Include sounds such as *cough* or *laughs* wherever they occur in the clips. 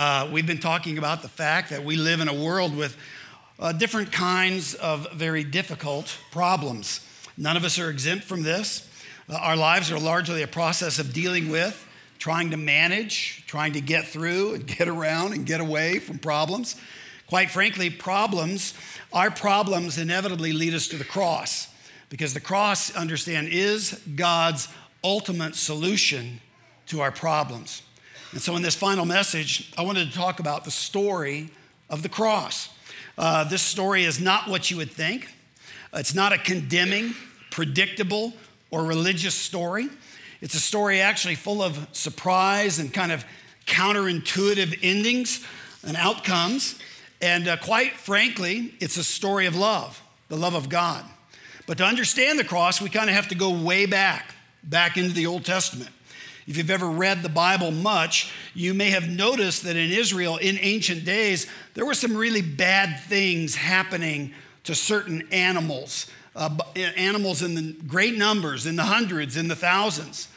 Uh, we've been talking about the fact that we live in a world with uh, different kinds of very difficult problems. None of us are exempt from this. Uh, our lives are largely a process of dealing with, trying to manage, trying to get through and *laughs* get around and get away from problems. Quite frankly, problems, our problems inevitably lead us to the cross because the cross, understand, is God's ultimate solution to our problems. And so, in this final message, I wanted to talk about the story of the cross. Uh, this story is not what you would think, it's not a condemning, predictable, or religious story. It's a story actually full of surprise and kind of counterintuitive endings and outcomes. And uh, quite frankly, it's a story of love, the love of God. But to understand the cross, we kind of have to go way back, back into the Old Testament. If you've ever read the Bible much, you may have noticed that in Israel in ancient days, there were some really bad things happening to certain animals, uh, animals in the great numbers, in the hundreds, in the thousands.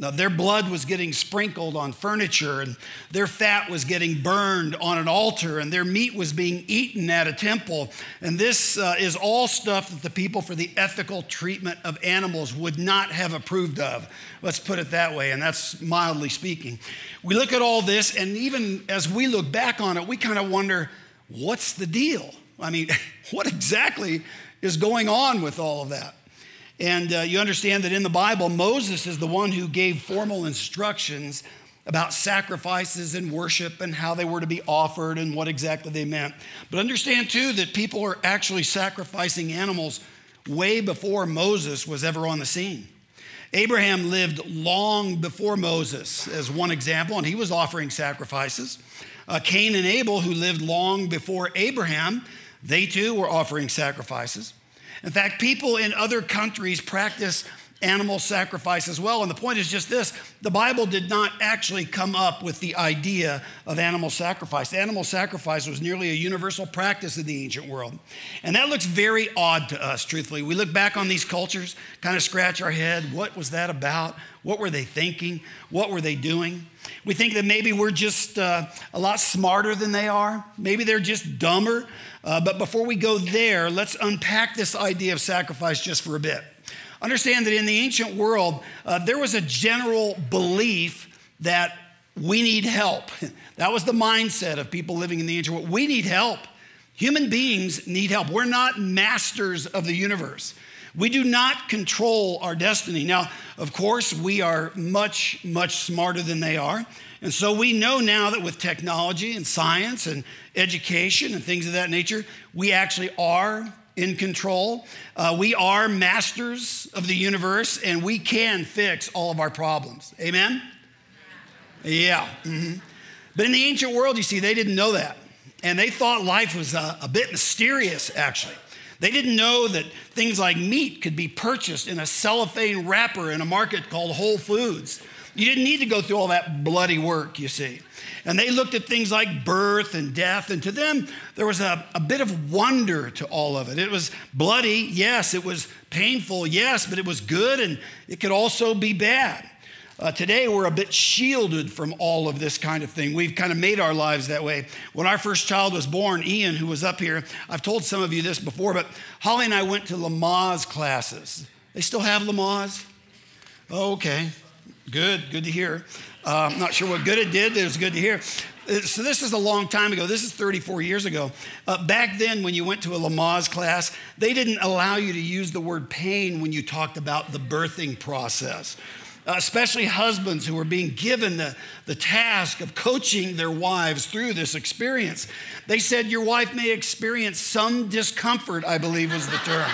Now, their blood was getting sprinkled on furniture, and their fat was getting burned on an altar, and their meat was being eaten at a temple. And this uh, is all stuff that the people for the ethical treatment of animals would not have approved of. Let's put it that way, and that's mildly speaking. We look at all this, and even as we look back on it, we kind of wonder what's the deal? I mean, *laughs* what exactly is going on with all of that? And uh, you understand that in the Bible, Moses is the one who gave formal instructions about sacrifices and worship and how they were to be offered and what exactly they meant. But understand too that people are actually sacrificing animals way before Moses was ever on the scene. Abraham lived long before Moses, as one example, and he was offering sacrifices. Uh, Cain and Abel, who lived long before Abraham, they too were offering sacrifices. In fact, people in other countries practice animal sacrifice as well. And the point is just this the Bible did not actually come up with the idea of animal sacrifice. Animal sacrifice was nearly a universal practice in the ancient world. And that looks very odd to us, truthfully. We look back on these cultures, kind of scratch our head. What was that about? What were they thinking? What were they doing? We think that maybe we're just uh, a lot smarter than they are. Maybe they're just dumber. Uh, but before we go there, let's unpack this idea of sacrifice just for a bit. Understand that in the ancient world, uh, there was a general belief that we need help. *laughs* That was the mindset of people living in the ancient world. We need help. Human beings need help. We're not masters of the universe. We do not control our destiny. Now, of course, we are much, much smarter than they are. And so we know now that with technology and science and education and things of that nature, we actually are in control. Uh, we are masters of the universe and we can fix all of our problems. Amen? Yeah. Mm-hmm. But in the ancient world, you see, they didn't know that. And they thought life was a, a bit mysterious, actually. They didn't know that things like meat could be purchased in a cellophane wrapper in a market called Whole Foods. You didn't need to go through all that bloody work, you see. And they looked at things like birth and death, and to them, there was a, a bit of wonder to all of it. It was bloody, yes. It was painful, yes, but it was good, and it could also be bad. Uh, today, we're a bit shielded from all of this kind of thing. We've kind of made our lives that way. When our first child was born, Ian, who was up here, I've told some of you this before, but Holly and I went to Lamaze classes. They still have Lamaze? Okay. Good, good to hear. Uh, I'm not sure what good it did, it was good to hear. Uh, so, this is a long time ago. This is 34 years ago. Uh, back then, when you went to a Lamaze class, they didn't allow you to use the word pain when you talked about the birthing process. Uh, especially husbands who were being given the, the task of coaching their wives through this experience. They said, Your wife may experience some discomfort, I believe was the term.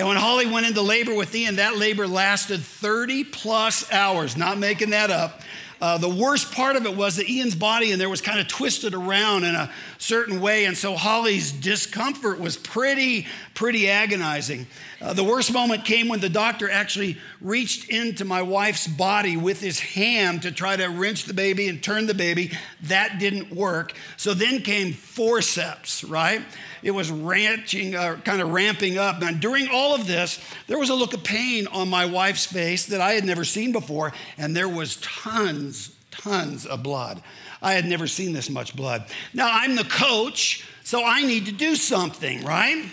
And when Holly went into labor with Ian, that labor lasted 30 plus hours, not making that up. Uh, the worst part of it was that Ian's body and there was kind of twisted around in a certain way. And so Holly's discomfort was pretty, pretty agonizing. Uh, the worst moment came when the doctor actually reached into my wife's body with his hand to try to wrench the baby and turn the baby. That didn't work. So then came forceps, right? It was ranching, uh, kind of ramping up. And during all of this, there was a look of pain on my wife's face that I had never seen before, and there was tons tons of blood. I had never seen this much blood. Now, I'm the coach, so I need to do something, right?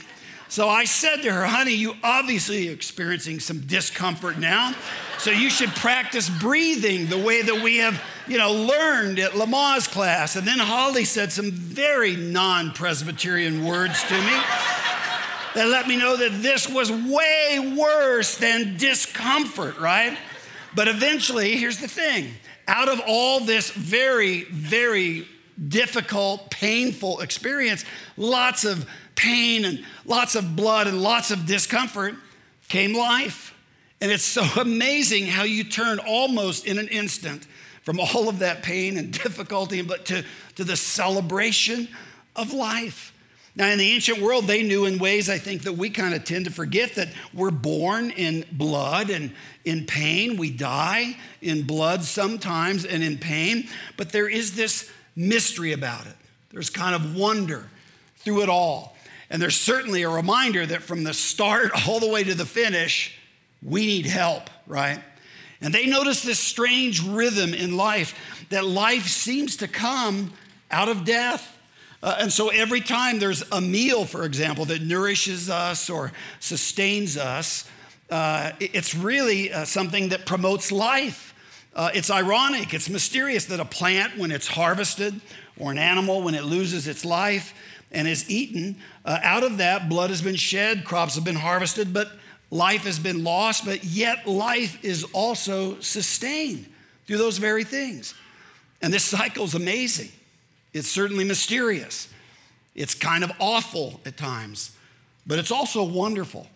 So I said to her, honey, you obviously experiencing some discomfort now. So you should practice breathing the way that we have, you know, learned at Lamaze class. And then Holly said some very non-Presbyterian words to me that let me know that this was way worse than discomfort, right? But eventually, here's the thing out of all this very, very difficult, painful experience, lots of pain and lots of blood and lots of discomfort came life. And it's so *laughs* amazing how you turn almost in an instant from all of that pain and *laughs* difficulty, but to, to the celebration of life. Now, in the ancient world, they knew in ways I think that we kind of tend to forget that we're born in blood and in pain. We die in blood sometimes and in pain, but there is this mystery about it. There's kind of wonder through it all. And there's certainly a reminder that from the start *laughs* all the way to the finish, we need help, right? And they notice this strange rhythm in life that life seems to come out of death. Uh, and so every time there's a meal, for example, that nourishes us or sustains us, uh, it's really uh, something that promotes life. Uh, it's ironic, it's mysterious that a plant, when it's harvested, or an animal, when it loses its life, and is eaten. Uh, out of that, blood has been shed, crops have been harvested, but life has been lost, but yet life is also sustained through those very things. And this cycle is amazing. It's certainly mysterious. It's kind of awful at times, but it's also wonderful.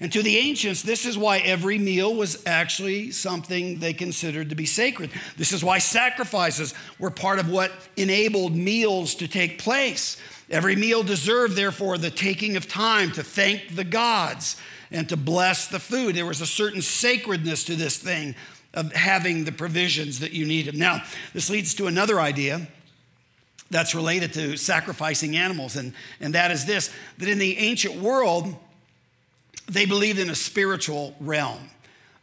And to the ancients, this is why every meal was actually something they considered to be sacred. This is why sacrifices were part of what enabled meals to take place. Every meal deserved, therefore, the taking of time to thank the gods and to bless the food. There was a certain sacredness to this thing of having the provisions that you needed. Now, this leads to another idea that's related to sacrificing animals, and, and that is this that in the ancient world, they believed in a spiritual realm.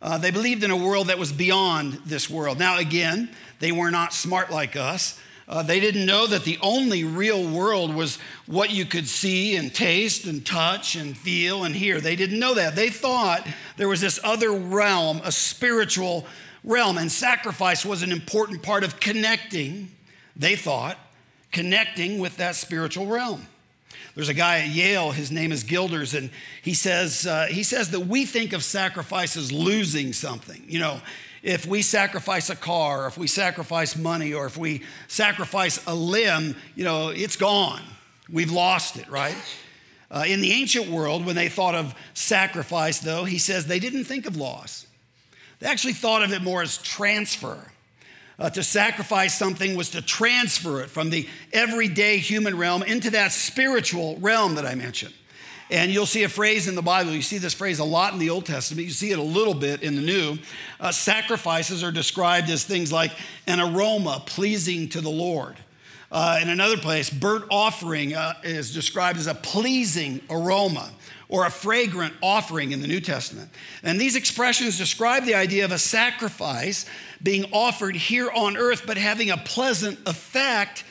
Uh, they believed in a world that was beyond this world. Now, again, they were not smart like us. Uh, they didn't know that the only real world was what you could see and taste and touch and feel and hear. They didn't know that. They thought there was this other realm, a spiritual realm, and sacrifice was an important part of connecting, they thought, connecting with that spiritual realm. There's a guy at Yale, his name is Gilders, and he says, uh, he says that we think of sacrifice as losing something. You know, if we sacrifice a car, or if we sacrifice money, or if we sacrifice a limb, you know, it's gone. We've lost it, right? Uh, in the ancient world, when they thought of sacrifice, though, he says they didn't think of loss. They actually thought of it more as transfer. Uh, to sacrifice something was to transfer it from the everyday human realm into that spiritual realm that I mentioned. And you'll see a phrase in the Bible. You see this phrase a lot in the Old Testament. You see it a little bit in the New. Uh, sacrifices are described as things like an aroma pleasing to the Lord. Uh, in another place, burnt offering uh, is described as a pleasing aroma or a fragrant offering in the New Testament. And these expressions describe the idea of a sacrifice being offered here on earth, but having a pleasant effect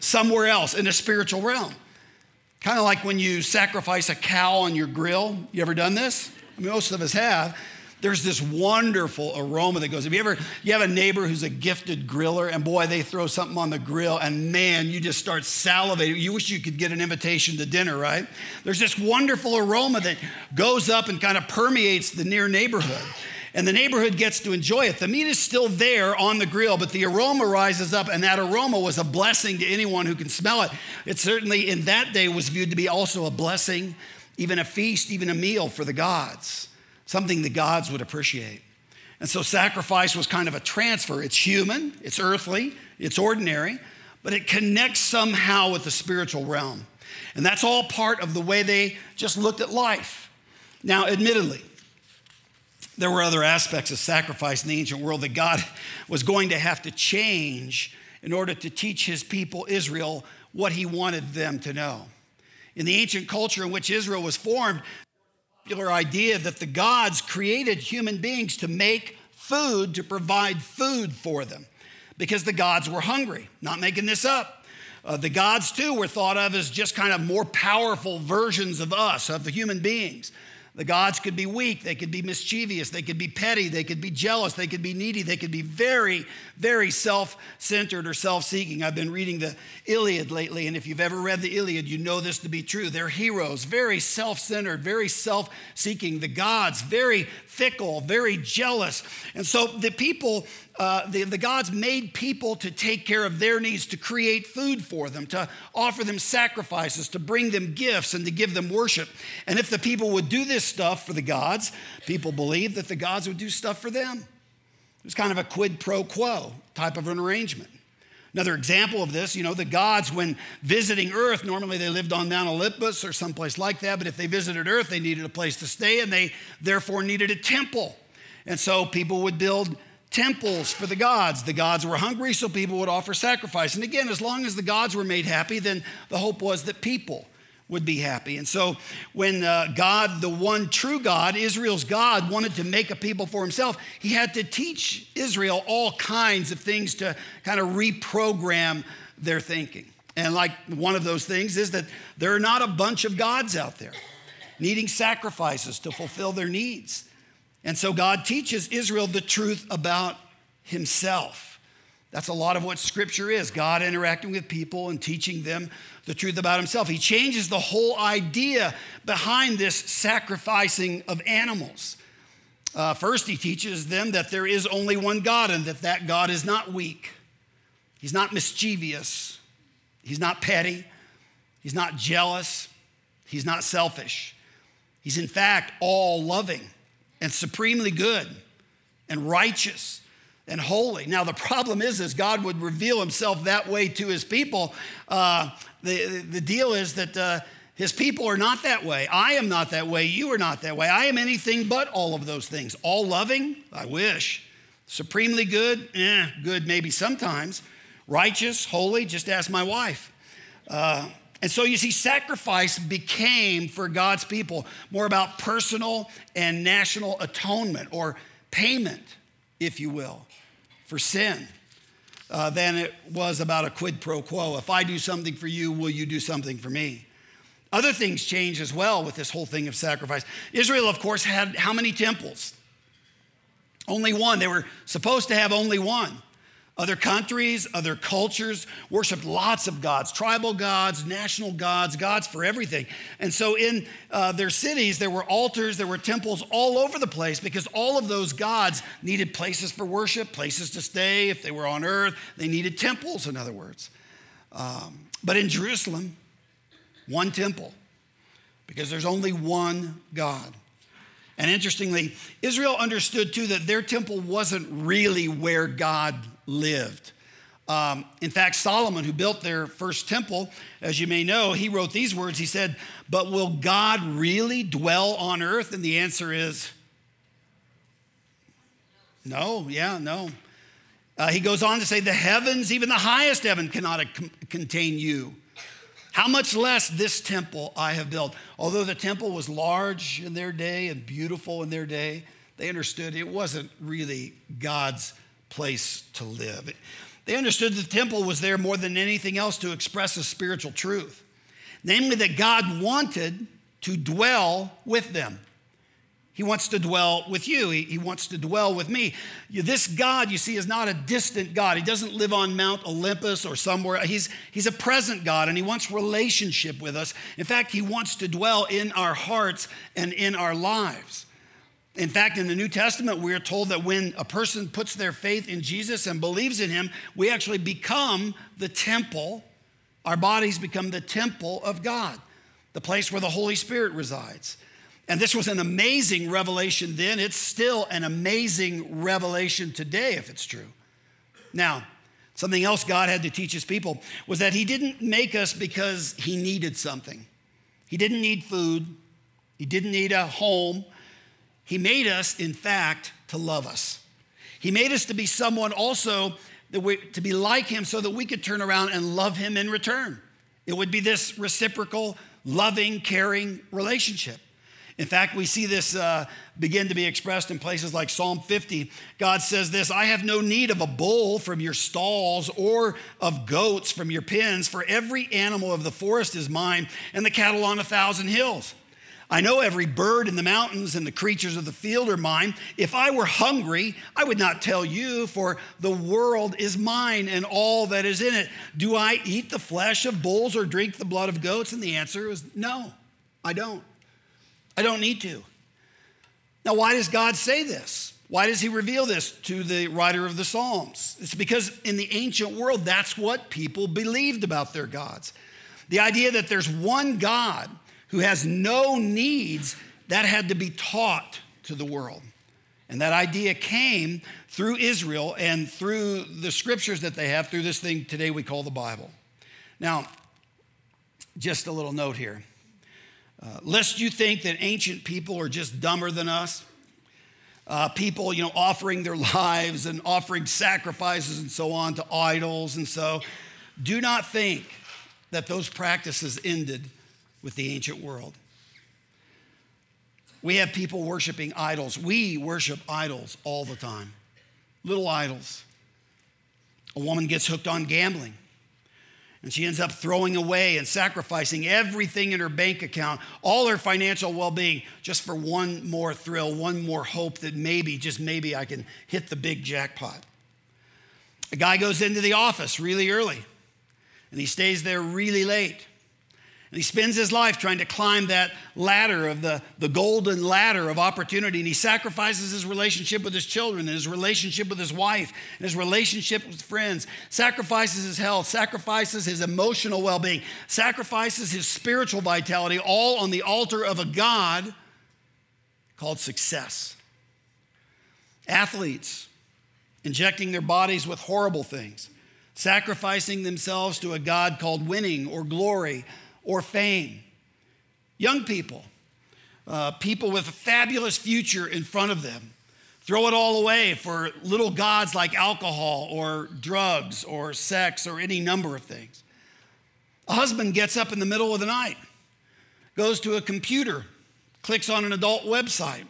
somewhere else in a spiritual realm. Kind of like when you sacrifice a cow on your grill. You ever done this? I mean, most of us have. There's this wonderful aroma that goes. Have you ever, you have a neighbor who's a gifted griller, and boy, they throw something on the grill, and man, you just start salivating. You wish you could get an invitation to dinner, right? There's this wonderful aroma that goes up and kind of permeates the near neighborhood and the neighborhood gets to enjoy it. The meat is still there on the grill, but the aroma rises up, and that aroma was a blessing to anyone who can smell it. It certainly in that day was viewed to be also a blessing, even a feast, even a meal for the gods, something the gods would appreciate. And so sacrifice was kind of a transfer. It's human, it's earthly, it's ordinary, but it connects somehow with the spiritual realm. And that's all part of the way they just looked at life. Now, admittedly, there were other aspects of sacrifice in the ancient world that God *laughs* was going to have to change in order to teach his people, Israel, what he wanted them to know. In the ancient culture in which Israel was formed, popular idea that the gods created human beings to make food, to provide food for them. because the gods were hungry. Not making this up. Uh, the gods, too, were thought of as just kind of more powerful versions of us, of the human beings. The gods could be weak, they could be mischievous, they could be petty, they could be jealous, they could be needy, they could be very, very self centered or self seeking. I've been reading the Iliad lately, and if you've ever read the Iliad, you know this to be true. They're heroes, very self centered, very self seeking. The gods, very fickle, very jealous. And so the people uh, the, the gods made people to take care of their needs, to create food for them, to offer them sacrifices, to bring them gifts, and to give them worship. And if the people would do this stuff for the gods, people believed that the gods would do stuff for them. It was kind of a quid pro quo type of an arrangement. Another example of this, you know, the gods, when visiting Earth, normally they lived on Mount Olympus or someplace like that, but if they visited Earth, they needed a place to stay and they therefore needed a temple. And so people would build temples for the gods. The gods were hungry, so people would offer sacrifice. And again, as long as the gods were made happy, then the hope was that people would be happy. And so when uh, God, the one true God, Israel's God, wanted to make a people for himself, he had to teach Israel all kinds of things to kind of reprogram their thinking. And like one of those things is that there are not a bunch of gods out there needing sacrifices to fulfill their needs. And so God teaches Israel the truth about himself. That's a lot of what scripture is God interacting with people and teaching them the truth about himself. He changes the whole idea behind this sacrificing of animals. Uh, first, he teaches them that there is only one God and that that God is not weak. He's not mischievous. He's not petty. He's not jealous. He's not selfish. He's, in fact, all loving and supremely good and righteous and holy. Now, the problem is, is God would reveal himself that way to his people, uh, the, the deal is that uh, his people are not that way. I am not that way. You are not that way. I am anything but all of those things. All loving? I wish. Supremely good? Eh, good maybe sometimes. Righteous? Holy? Just ask my wife. Uh, and so you see, sacrifice became for God's people more about personal and national atonement or payment, if you will, for sin. Uh, than it was about a quid pro quo. If I do something for you, will you do something for me? Other things change as well with this whole thing of sacrifice. Israel, of course, had how many temples? Only one. They were supposed to have only one. Other countries, other cultures worshiped lots of gods, tribal gods, national gods, gods for everything. And so in uh, their cities, there were altars, there were temples all over the place because all of those gods needed places for worship, places to stay. If they were on earth, they needed temples, in other words. Um, but in Jerusalem, one temple because there's only one God. And interestingly, Israel understood too that their temple wasn't really where God lived. Um, in fact, Solomon, who built their first temple, as you may know, he wrote these words. He said, But will God really dwell on earth? And the answer is no, yeah, no. Uh, he goes on to say, The heavens, even the highest heaven, cannot contain you. How much less this temple I have built? Although the temple was large in their day and beautiful in their day, they understood it wasn't really God's place to live. They understood the temple was there more than anything else to express a spiritual truth, namely that God wanted to dwell with them. He wants to dwell with you. He, he, wants to dwell with me. This God, you see, is not a distant God. He doesn't live on Mount Olympus or somewhere. He's, he's a present God and He wants relationship with us. In fact, He wants to dwell in our hearts and in our lives. In fact, in the New Testament, we are told that when a person puts their faith in Jesus and believes in him, we actually become the temple. Our bodies become the temple of God, the place where the Holy Spirit resides. And this was an amazing revelation then. It's still an amazing revelation today, if it's true. Now, something else God had to teach his people was that he didn't make us because he needed something. He didn't need food, he didn't need a home. He made us, in fact, to love us. He made us to be someone also we, to be like him so that we could turn around and love him in return. It would be this reciprocal, loving, caring relationship. In fact, we see this uh, begin to be expressed in places like Psalm 50. God says this I have no need of a bull from your stalls or of goats from your pens, for every animal of the forest is mine, and the cattle on a thousand hills. I know every bird in the mountains and the creatures of the field are mine. If I were hungry, I would not tell you, for the world is mine and all that is in it. Do I eat the flesh of bulls or drink the blood of goats? And the answer is no, I don't. I don't need to. Now, why does God say this? Why does he reveal this to the writer of the Psalms? It's because in the ancient world, that's what people believed about their gods. The idea that there's one God who has no needs, that had to be taught to the world. And that idea came through Israel and through the scriptures that they have, through this thing today we call the Bible. Now, just a little note here. Uh, lest you think that ancient people are just dumber than us. Uh, people, you know, offering their *laughs* lives and offering sacrifices and so on to idols. And so, do not think that those practices ended with the ancient world. We have people worshiping idols. We worship idols all the time, little idols. A woman gets hooked on gambling. And she ends up throwing away and sacrificing everything in her bank account, all her financial well being, just for one more thrill, one more hope that maybe, just maybe, I can hit the big jackpot. A guy goes into the office really early and he stays there really late. And he spends his life trying to climb that ladder of the, the golden ladder of opportunity. And he sacrifices his relationship with his children and his relationship with his wife and his relationship with friends, sacrifices his health, sacrifices his emotional well being, sacrifices his spiritual vitality, all on the altar of a God called success. Athletes injecting their bodies with horrible things, sacrificing themselves to a God called winning or glory or fame. Young people, uh, people with a fabulous future in front of them, throw it all away for little gods like alcohol or drugs or sex or any number of things. A husband gets up in the middle of the night, goes to a computer, clicks on an adult website,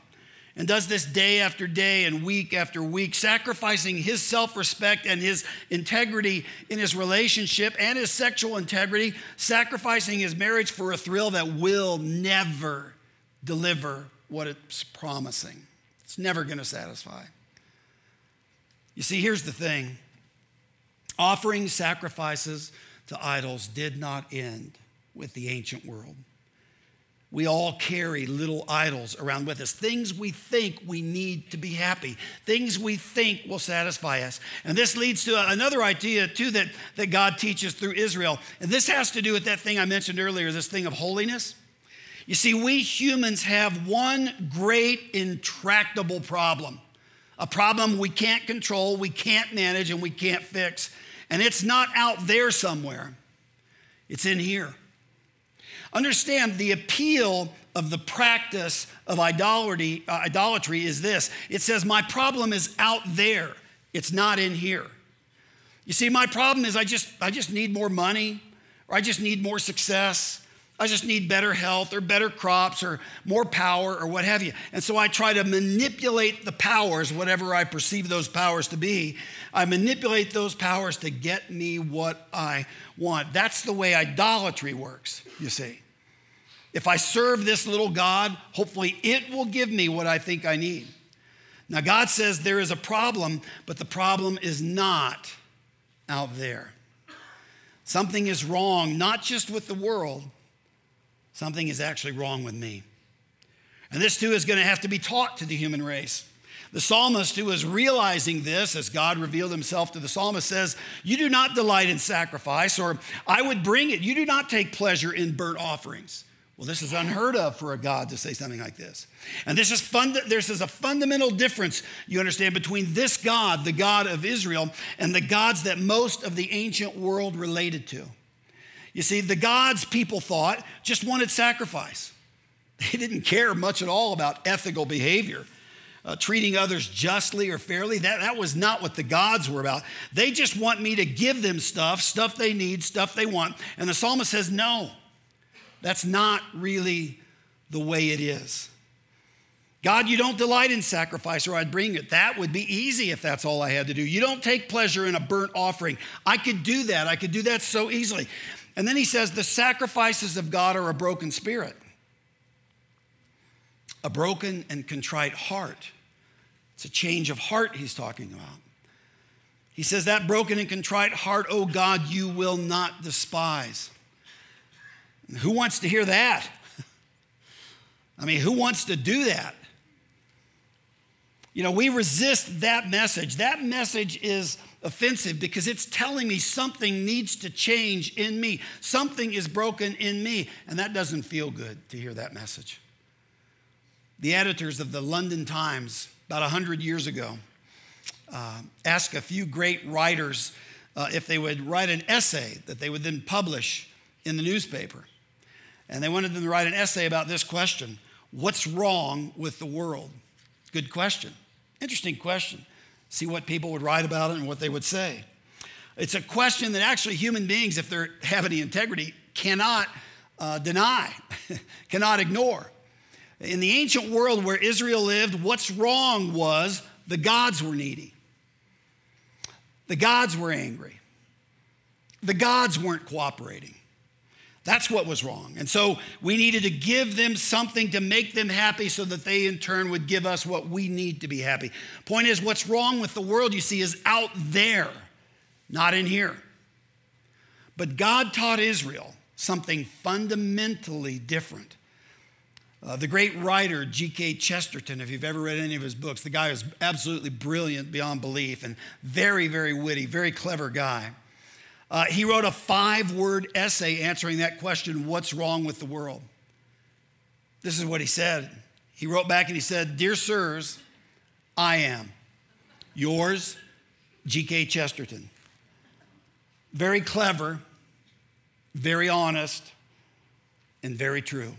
and does this day after day and week after week, sacrificing his self respect and his integrity in his relationship and his sexual integrity, sacrificing his marriage for a thrill that will never deliver what it's promising. It's never going to satisfy. You see, here's the thing offering sacrifices to idols did not end with the ancient world we all carry little idols around with us, things we think we need to be happy, things we think will satisfy us. And this leads to another idea, too, that, that God teaches through Israel. And this has to do with that thing I mentioned earlier, this thing of holiness. You see, we humans have one great intractable problem a problem we can't control, we can't manage, and we can't fix. And it's not out there somewhere, it's in here. Understand the appeal of the practice of idolatry, uh, idolatry is this it says, My problem is out there, it's not in here. You see, my problem is I just, I just need more money, or I just need more success. I just need better health or better crops or more power or what have you. And so I try to manipulate the powers, whatever I perceive those powers to be. I manipulate those powers to get me what I want. That's the way idolatry works, you see. If I serve this little God, hopefully it will give me what I think I need. Now, God says there is a problem, but the problem is not out there. Something is wrong, not just with the world, something is actually wrong with me. And this too is going to have to be taught to the human race. The psalmist, who is realizing this as God revealed himself to the psalmist, says, You do not delight in sacrifice, or I would bring it. You do not take pleasure in burnt offerings. Well, this is unheard of for a God to say something like this. And this is fund- this is a fundamental difference, you understand, between this God, the God of Israel, and the gods that most of the ancient world related to. You see, the gods people thought just wanted sacrifice. *laughs* They didn't care much at all about ethical behavior. Uh, treating others justly or fairly. That, that was not what the gods were about. They just want me to give them stuff, stuff they need, stuff they want. And the psalmist says, No, that's not really the way it is. God, you don't delight in sacrifice, or I'd bring it. That would be easy if that's all I had to do. You don't take pleasure in a burnt offering. I could do that. I could do that so easily. And then he says, the sacrifices of God are a broken spirit, a broken and contrite heart. It's a change of heart he's talking about. He says, That broken and contrite heart, oh God, you will not despise. Who wants to hear that? *laughs* I mean, who wants to do that? You know, we resist that message. That message is offensive because it's telling me something needs to change in me. Something is broken in me. And that doesn't feel good to hear that message. The editors of the London Times, about 100 years ago, uh, asked a few great writers uh, if they would write an essay that they would then publish in the newspaper. And they wanted them to write an essay about this question What's wrong with the world? Good question. Interesting question. See what people would write about it and what they would say. It's a question that actually human beings, if they have any integrity, cannot uh, deny, *laughs* cannot ignore. In the ancient world where Israel lived, what's wrong was the gods were needy. The gods were angry. The gods weren't cooperating. That's what was wrong. And so we needed to give them something to make them happy so that they in turn would give us what we need to be happy. Point is, what's wrong with the world, you see, is out there, not in here. But God taught Israel something fundamentally different. Uh, the great writer G.K. Chesterton, if you've ever read any of his books, the guy is absolutely brilliant beyond belief and very, very witty, very clever guy. Uh, he wrote a five word essay answering that question what's wrong with the world? This is what he said. He wrote back and he said, Dear sirs, I am yours, G.K. Chesterton. Very clever, very honest, and very true.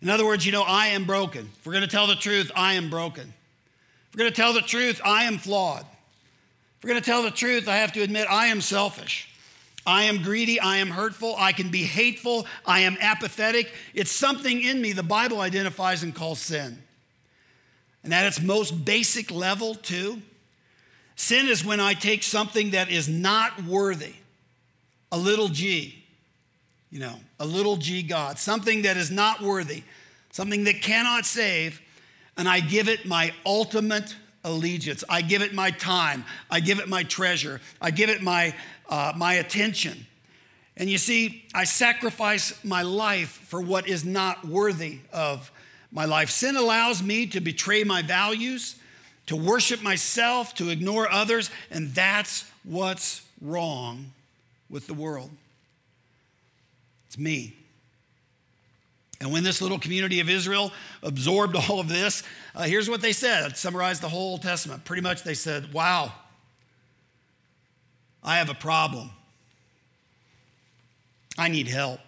In other words, you know, I am broken. If we're going to tell the truth, I am broken. If we're going to tell the truth, I am flawed. We're going to tell the truth, I have to admit I am selfish. I am greedy. I am hurtful. I can be hateful. I am apathetic. It's something in me the Bible identifies and calls sin. And at its most basic level, too, sin is when I take something that is not worthy, a little g, you know, a little g God, something that is not worthy, something that cannot save, and I give it my ultimate allegiance. I give it my time. I give it my treasure. I give it my, uh, my attention. And you see, I sacrifice my life for what is not worthy of my life. Sin allows me to betray my values, to worship myself, to ignore others, and that's what's wrong with the world. It's me. And when this little community of Israel absorbed all of this, uh, here's what they said. I'd summarize the whole Old Testament. Pretty much they said, Wow, I have a problem. I need help.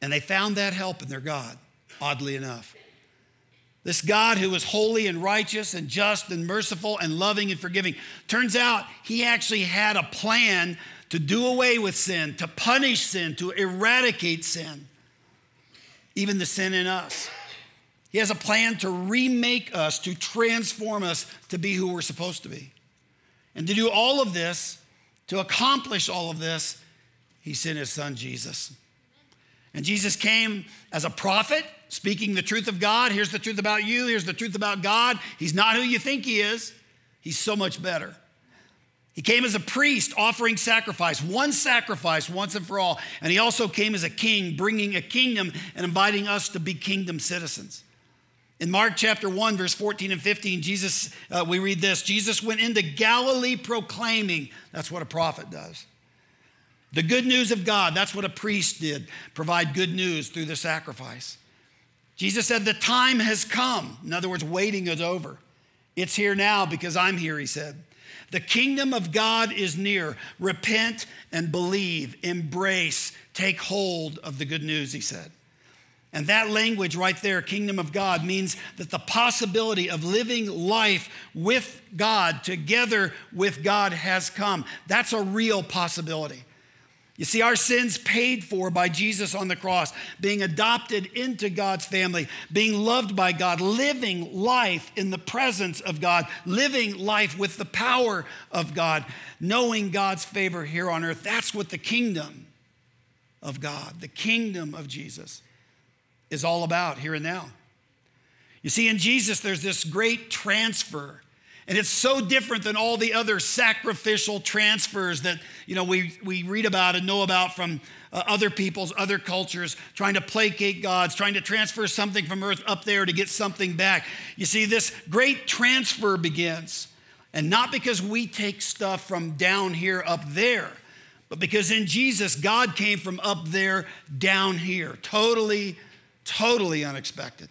And they found that help in their God, oddly enough. This God who was holy and righteous and just and merciful and loving and forgiving. Turns out he actually had a plan to do away with sin, to punish sin, to eradicate sin even the sin in us. He has a plan to remake us, to transform us to be who we're supposed to be. And to do all of this, to accomplish all of this, he sent his son Jesus. And Jesus came as a prophet, speaking the truth of God. Here's the truth about you, here's the truth about God. He's not who you think he is, he's so much better. He came as a priest offering sacrifice, one sacrifice once and for all. And he also came as a king, bringing a kingdom and inviting us to be kingdom citizens. In Mark chapter 1, verse 14 and 15, Jesus, uh, we read this Jesus went into Galilee proclaiming, that's what a prophet does. The good news of God, that's what a priest did, provide good news through the sacrifice. Jesus said, The time has come. In other words, waiting is over. It's here now because I'm here, he said. The kingdom of God is near. Repent and believe, embrace, take hold of the good news, he said. And that language right there, kingdom of God, means that the possibility of living life with God, together with God, has come. That's a real possibility. You see, our sins paid for by Jesus on the cross, being adopted into God's family, being loved by God, living life in the presence of God, living life with the power of God, knowing God's favor here on earth. That's what the kingdom of God, the kingdom of Jesus, is all about here and now. You see, in Jesus, there's this great transfer and it's so different than all the other sacrificial transfers that you know we, we read about and know about from uh, other peoples, other cultures, trying to placate gods, trying to transfer something from earth up there to get something back. You see, this great transfer begins. And not because we take stuff from down here up there, but because in Jesus, God came from up there down here. Totally, totally unexpected.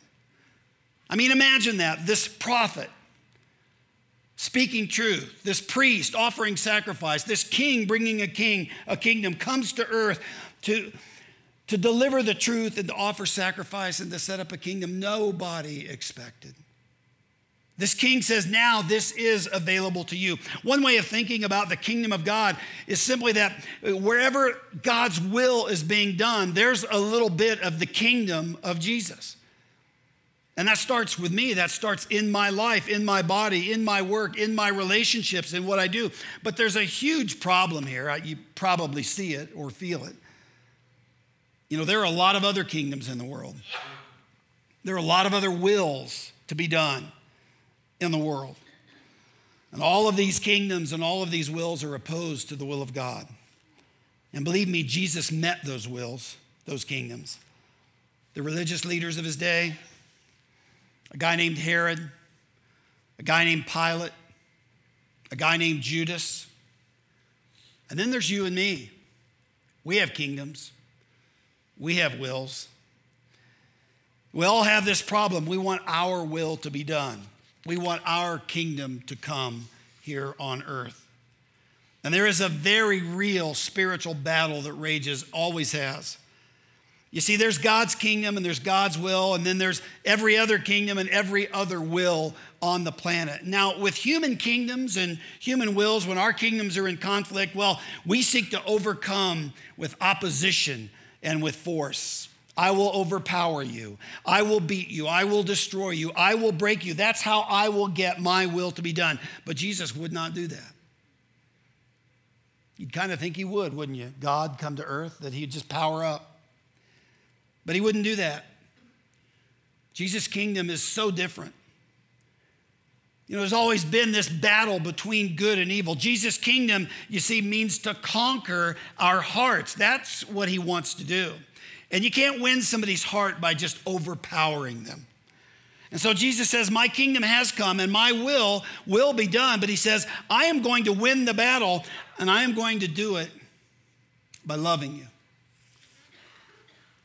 I mean, imagine that. This prophet speaking truth, this priest offering sacrifice, this king bringing a king, a kingdom comes to earth to, to deliver the truth and to offer sacrifice and to set up a kingdom nobody expected. This king says, Now this is available to you. One way of thinking about the kingdom of God is simply that wherever God's will is being done, there's a little bit of the kingdom of Jesus. And that starts with me. That starts in my life, in my body, in my work, in my relationships, in what I do. But there's a huge problem here. You probably see it or feel it. You know, there are a lot of other kingdoms in the world, there are a lot of other wills to be done in the world. And all of these kingdoms and all of these wills are opposed to the will of God. And believe me, Jesus met those wills, those kingdoms. The religious leaders of his day, a guy named Herod, a guy named Pilate, a guy named Judas. And then there's you and me. We have kingdoms, we have wills. We all have this problem. We want our will to be done, we want our kingdom to come here on earth. And there is a very real spiritual battle that rages, always has. You see, there's God's kingdom and there's God's will, and then there's every other kingdom and every other will on the planet. Now, with human kingdoms and human wills, when our kingdoms are in conflict, well, we seek to overcome with opposition and with force. I will overpower you. I will beat you. I will destroy you. I will break you. That's how I will get my will to be done. But Jesus would not do that. You'd kind of think he would, wouldn't you? God come to earth, that he'd just power up. But he wouldn't do that. Jesus' kingdom is so different. You know, there's always been this battle between good and evil. Jesus' kingdom, you see, means to conquer our hearts. That's what he wants to do. And you can't win somebody's heart by just overpowering them. And so Jesus says, My kingdom has come and my will will be done. But he says, I am going to win the battle and I am going to do it by loving you.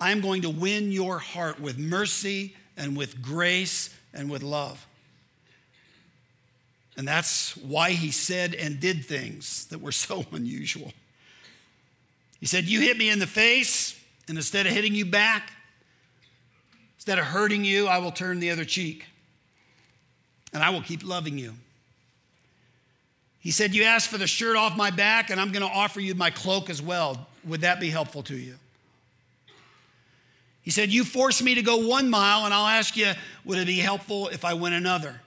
I am going to win your heart with mercy and with grace and with love. And that's why he said and did things that were *laughs* so unusual. He said, You hit me in the face, and instead of hitting you back, instead of hurting you, I will turn the other cheek, and I will keep loving you. He said, You asked for the shirt off my back, and I'm going to offer you my cloak as well. Would that be helpful to you? He said, You force me to go one mile, and I'll ask you, would it be helpful if I went another?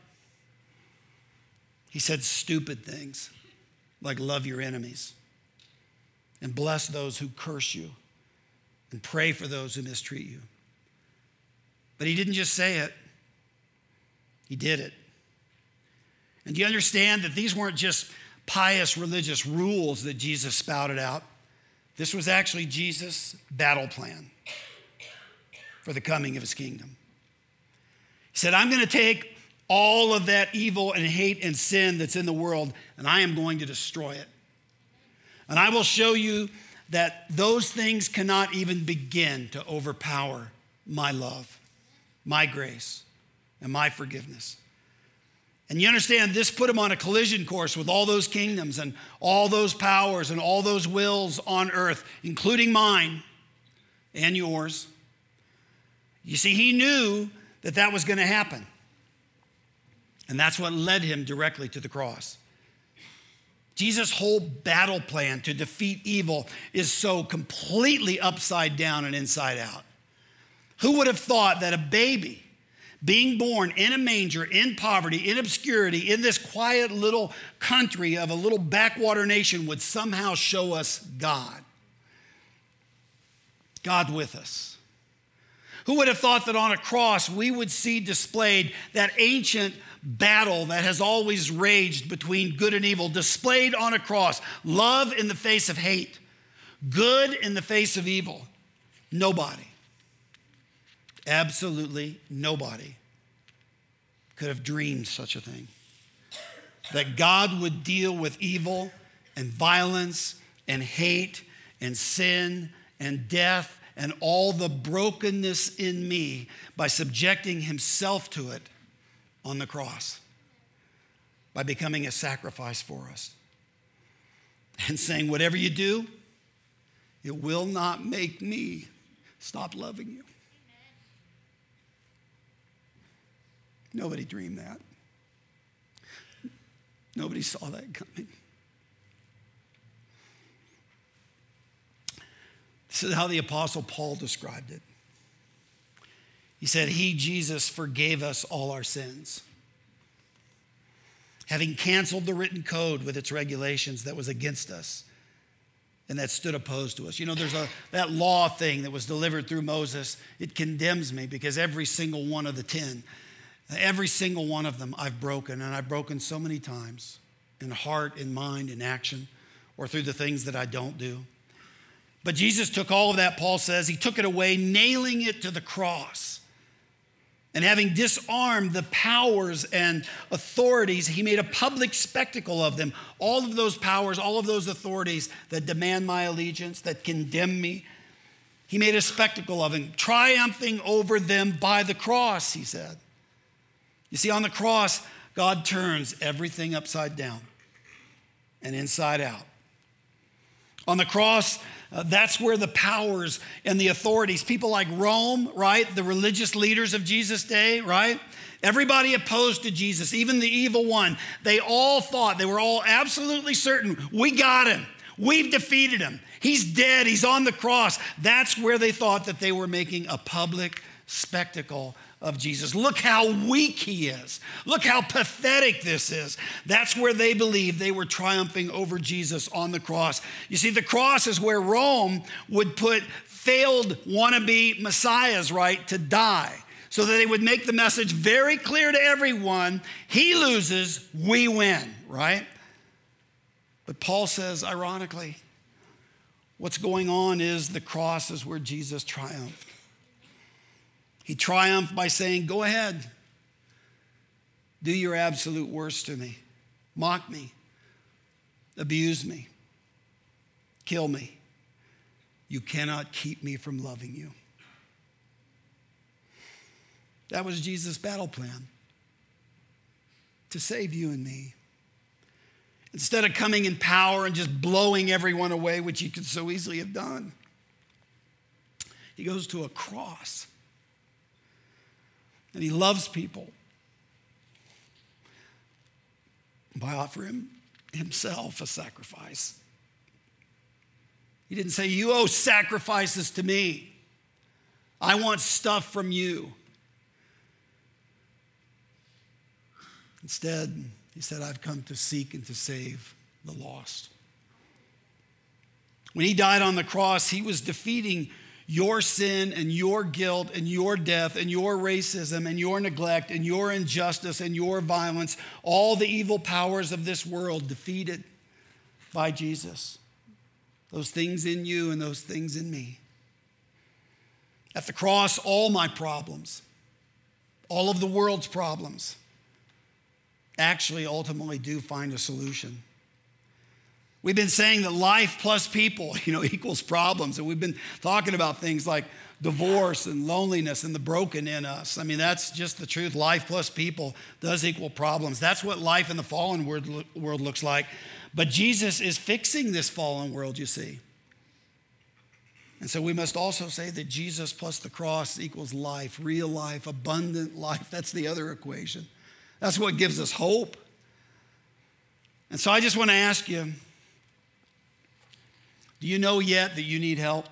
He said, Stupid things like love your enemies and bless those who curse you and pray for those who mistreat you. But he didn't just say it, he did it. And do you understand that these weren't just pious religious rules that Jesus spouted out? This was actually Jesus' battle plan for the coming of his kingdom. He said, I'm going to take all of that evil and hate and sin that's in the world, and I am going to destroy it. And I will show you that those things cannot even begin to overpower my love, my grace, and my forgiveness. And you understand, this put him on a collision course with all those kingdoms and all those powers and all those wills on earth, including mine and yours. You see, he knew that that was going to happen. And that's what led him directly to the cross. Jesus' whole battle plan to defeat evil is so completely upside down and inside out. Who would have thought that a baby being born in a manger, in poverty, in obscurity, in this quiet little country of a little backwater nation would somehow show us God? God with us. Who would have thought that on a cross we would see displayed that ancient battle that has always raged between good and evil, displayed on a cross? Love in the face of hate, good in the face of evil. Nobody, absolutely nobody could have dreamed such a thing. That God would deal with evil and violence and hate and sin and death and all the brokenness in me by subjecting himself to it on the cross, by becoming a sacrifice for us, and saying, Whatever you do, it will not make me stop loving you. Nobody dreamed that. Nobody saw that coming. This is how the Apostle Paul described it. He said, He, Jesus, forgave us all our sins. Having canceled the written code with its regulations that was against us and that stood opposed to us. You know, there's a that law thing that was delivered through Moses. It condemns me because every single one of the 10, every single one of them I've broken, and I've broken so many times in heart, in mind, in action, or through the things that I don't do. But Jesus took all of that, Paul says, he took it away, nailing it to the cross. And having disarmed the powers and authorities, he made a public spectacle of them. All of those powers, all of those authorities that demand my allegiance, that condemn me, he made a spectacle of them, triumphing over them by the cross, he said. You see, on the cross, God turns everything upside down and inside out. On the cross, uh, that's where the powers and the authorities, people like Rome, right? The religious leaders of Jesus' day, right? Everybody opposed to Jesus, even the evil one, they all thought, they were all absolutely certain, we got him. We've defeated him. He's dead. He's on the cross. That's where they thought that they were making a public spectacle of Jesus. Look how weak he is. Look how pathetic this is. That's where they believed they were triumphing over Jesus on the cross. You see, the cross is where Rome would put failed wannabe messiahs, right, to die. So that they would make the message very clear to everyone he loses, we win, right? But Paul says, ironically, what's going on is the cross is where Jesus triumphed. He triumphed by saying, Go ahead, do your absolute worst to me, mock me, abuse me, kill me. You cannot keep me from loving you. That was Jesus' battle plan to save you and me. Instead of coming in power and just blowing everyone away, which he could so easily have done, he goes to a cross and he loves people by offering himself a sacrifice. He didn't say, You owe sacrifices to me. I want stuff from you. Instead, he said, I've come to seek and to save the lost. When he died on the cross, he was defeating your sin and your guilt and your death and your racism and your neglect and your injustice and your violence, all the evil powers of this world defeated by Jesus. Those things in you and those things in me. At the cross, all my problems, all of the world's problems, actually ultimately do find a solution. We've been saying that life plus people, *laughs* you know, equals problems. And we've been talking about things like divorce and loneliness and the broken in us. I mean, that's just the truth. Life plus people does equal problems. That's what life in the fallen world, looks like. But Jesus is fixing this fallen world, you see. And so we must also say that Jesus plus the cross equals life, real life, abundant life. That's the other equation. That's what gives us hope. And so I just want to ask you do you know yet that you need help?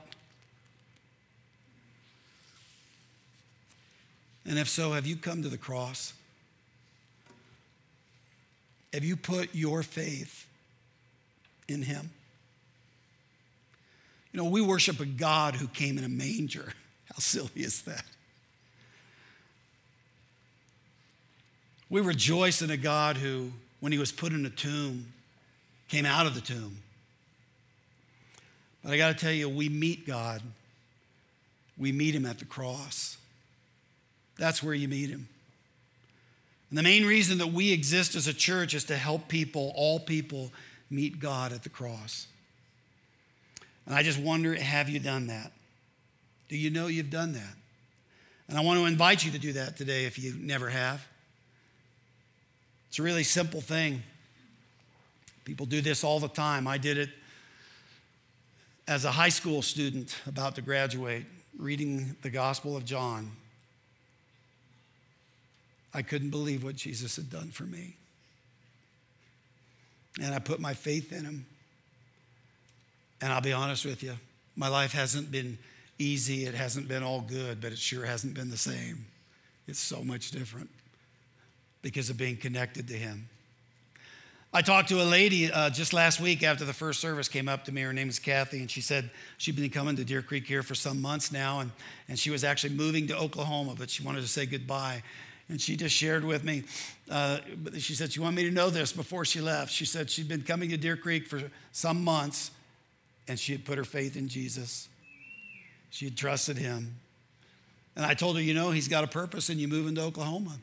And if so, have you come to the cross? Have you put your faith in Him? You know, we worship a God who came in a manger. *laughs* How silly is that? We rejoice in a God who, when he was put in a tomb, came out of the tomb. But I got to tell you, we meet God. We meet him at the cross. That's where you meet him. And the main reason that we exist as a church is to help people, all people, meet God at the cross. And I just wonder have you done that? Do you know you've done that? And I want to invite you to do that today if you never have. It's a really simple thing. People do this all the time. I did it as a high school student about to graduate, reading the Gospel of John. I couldn't believe what Jesus had done for me. And I put my faith in him. And I'll be honest with you, my life hasn't been easy, it hasn't been all good, but it sure hasn't been the same. It's so much different because of being connected to him. I talked to a lady uh, just last week after the first service came up to me. Her name is Kathy, and she said she'd been coming to Deer Creek here for some months now, and, and she was actually moving to Oklahoma, but she wanted to say goodbye. And she just shared with me, uh, she said she wanted me to know this before she left. She said she'd been coming to Deer Creek for some months and she had put her faith in Jesus. She had trusted him. And I told her, you know, he's got a purpose and you move into Oklahoma.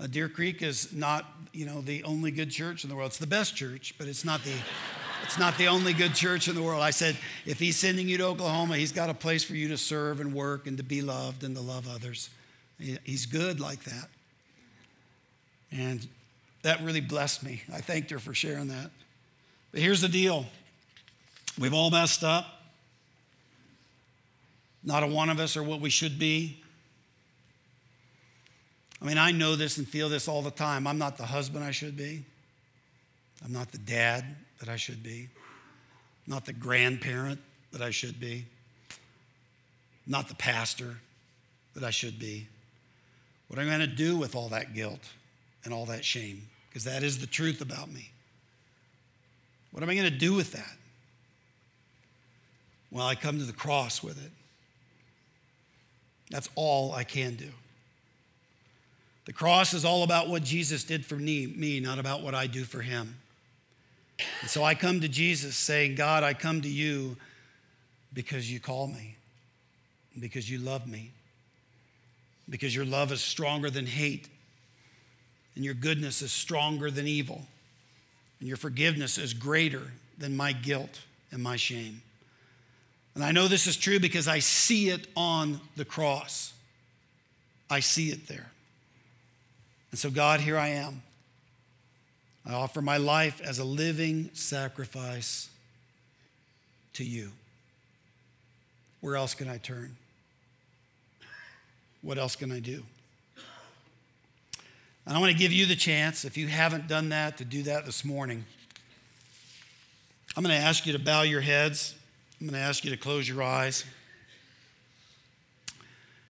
Uh, Deer Creek is not, you know, the only good church in the world. It's the best church, but it's not the, it's not the only good church in the world. I said, if he's sending you to Oklahoma, he's got a place for you to serve and work and to be loved and to love others. He's good like that. And that really blessed me. I thanked her for sharing that. But here's the deal we've all messed up. Not a one of us are what we should be. I mean, I know this and feel this all the time. I'm not the husband I should be. I'm not the dad that I should be. I'm not the grandparent that I should be. I'm not the pastor that I should be. What am I going to do with all that guilt and all that shame? Because that is the truth about me. What am I going to do with that? Well, I come to the cross with it. That's all I can do. The cross is all about what Jesus did for me, me, not about what I do for him. And so I come to Jesus saying, God, I come to you because you call me, because you love me because your love is stronger than hate, and your goodness is stronger than evil, and your forgiveness is greater than my guilt and my shame. And I know this is true because I see it on the cross. I see it there. And so, God, here I am. I offer my life as a living sacrifice to you. Where else can I turn? what else can I do? And I want to give you the chance, if you haven't done that, to do that this morning. I'm going to ask you to bow your heads. I'm going to ask you to close your eyes.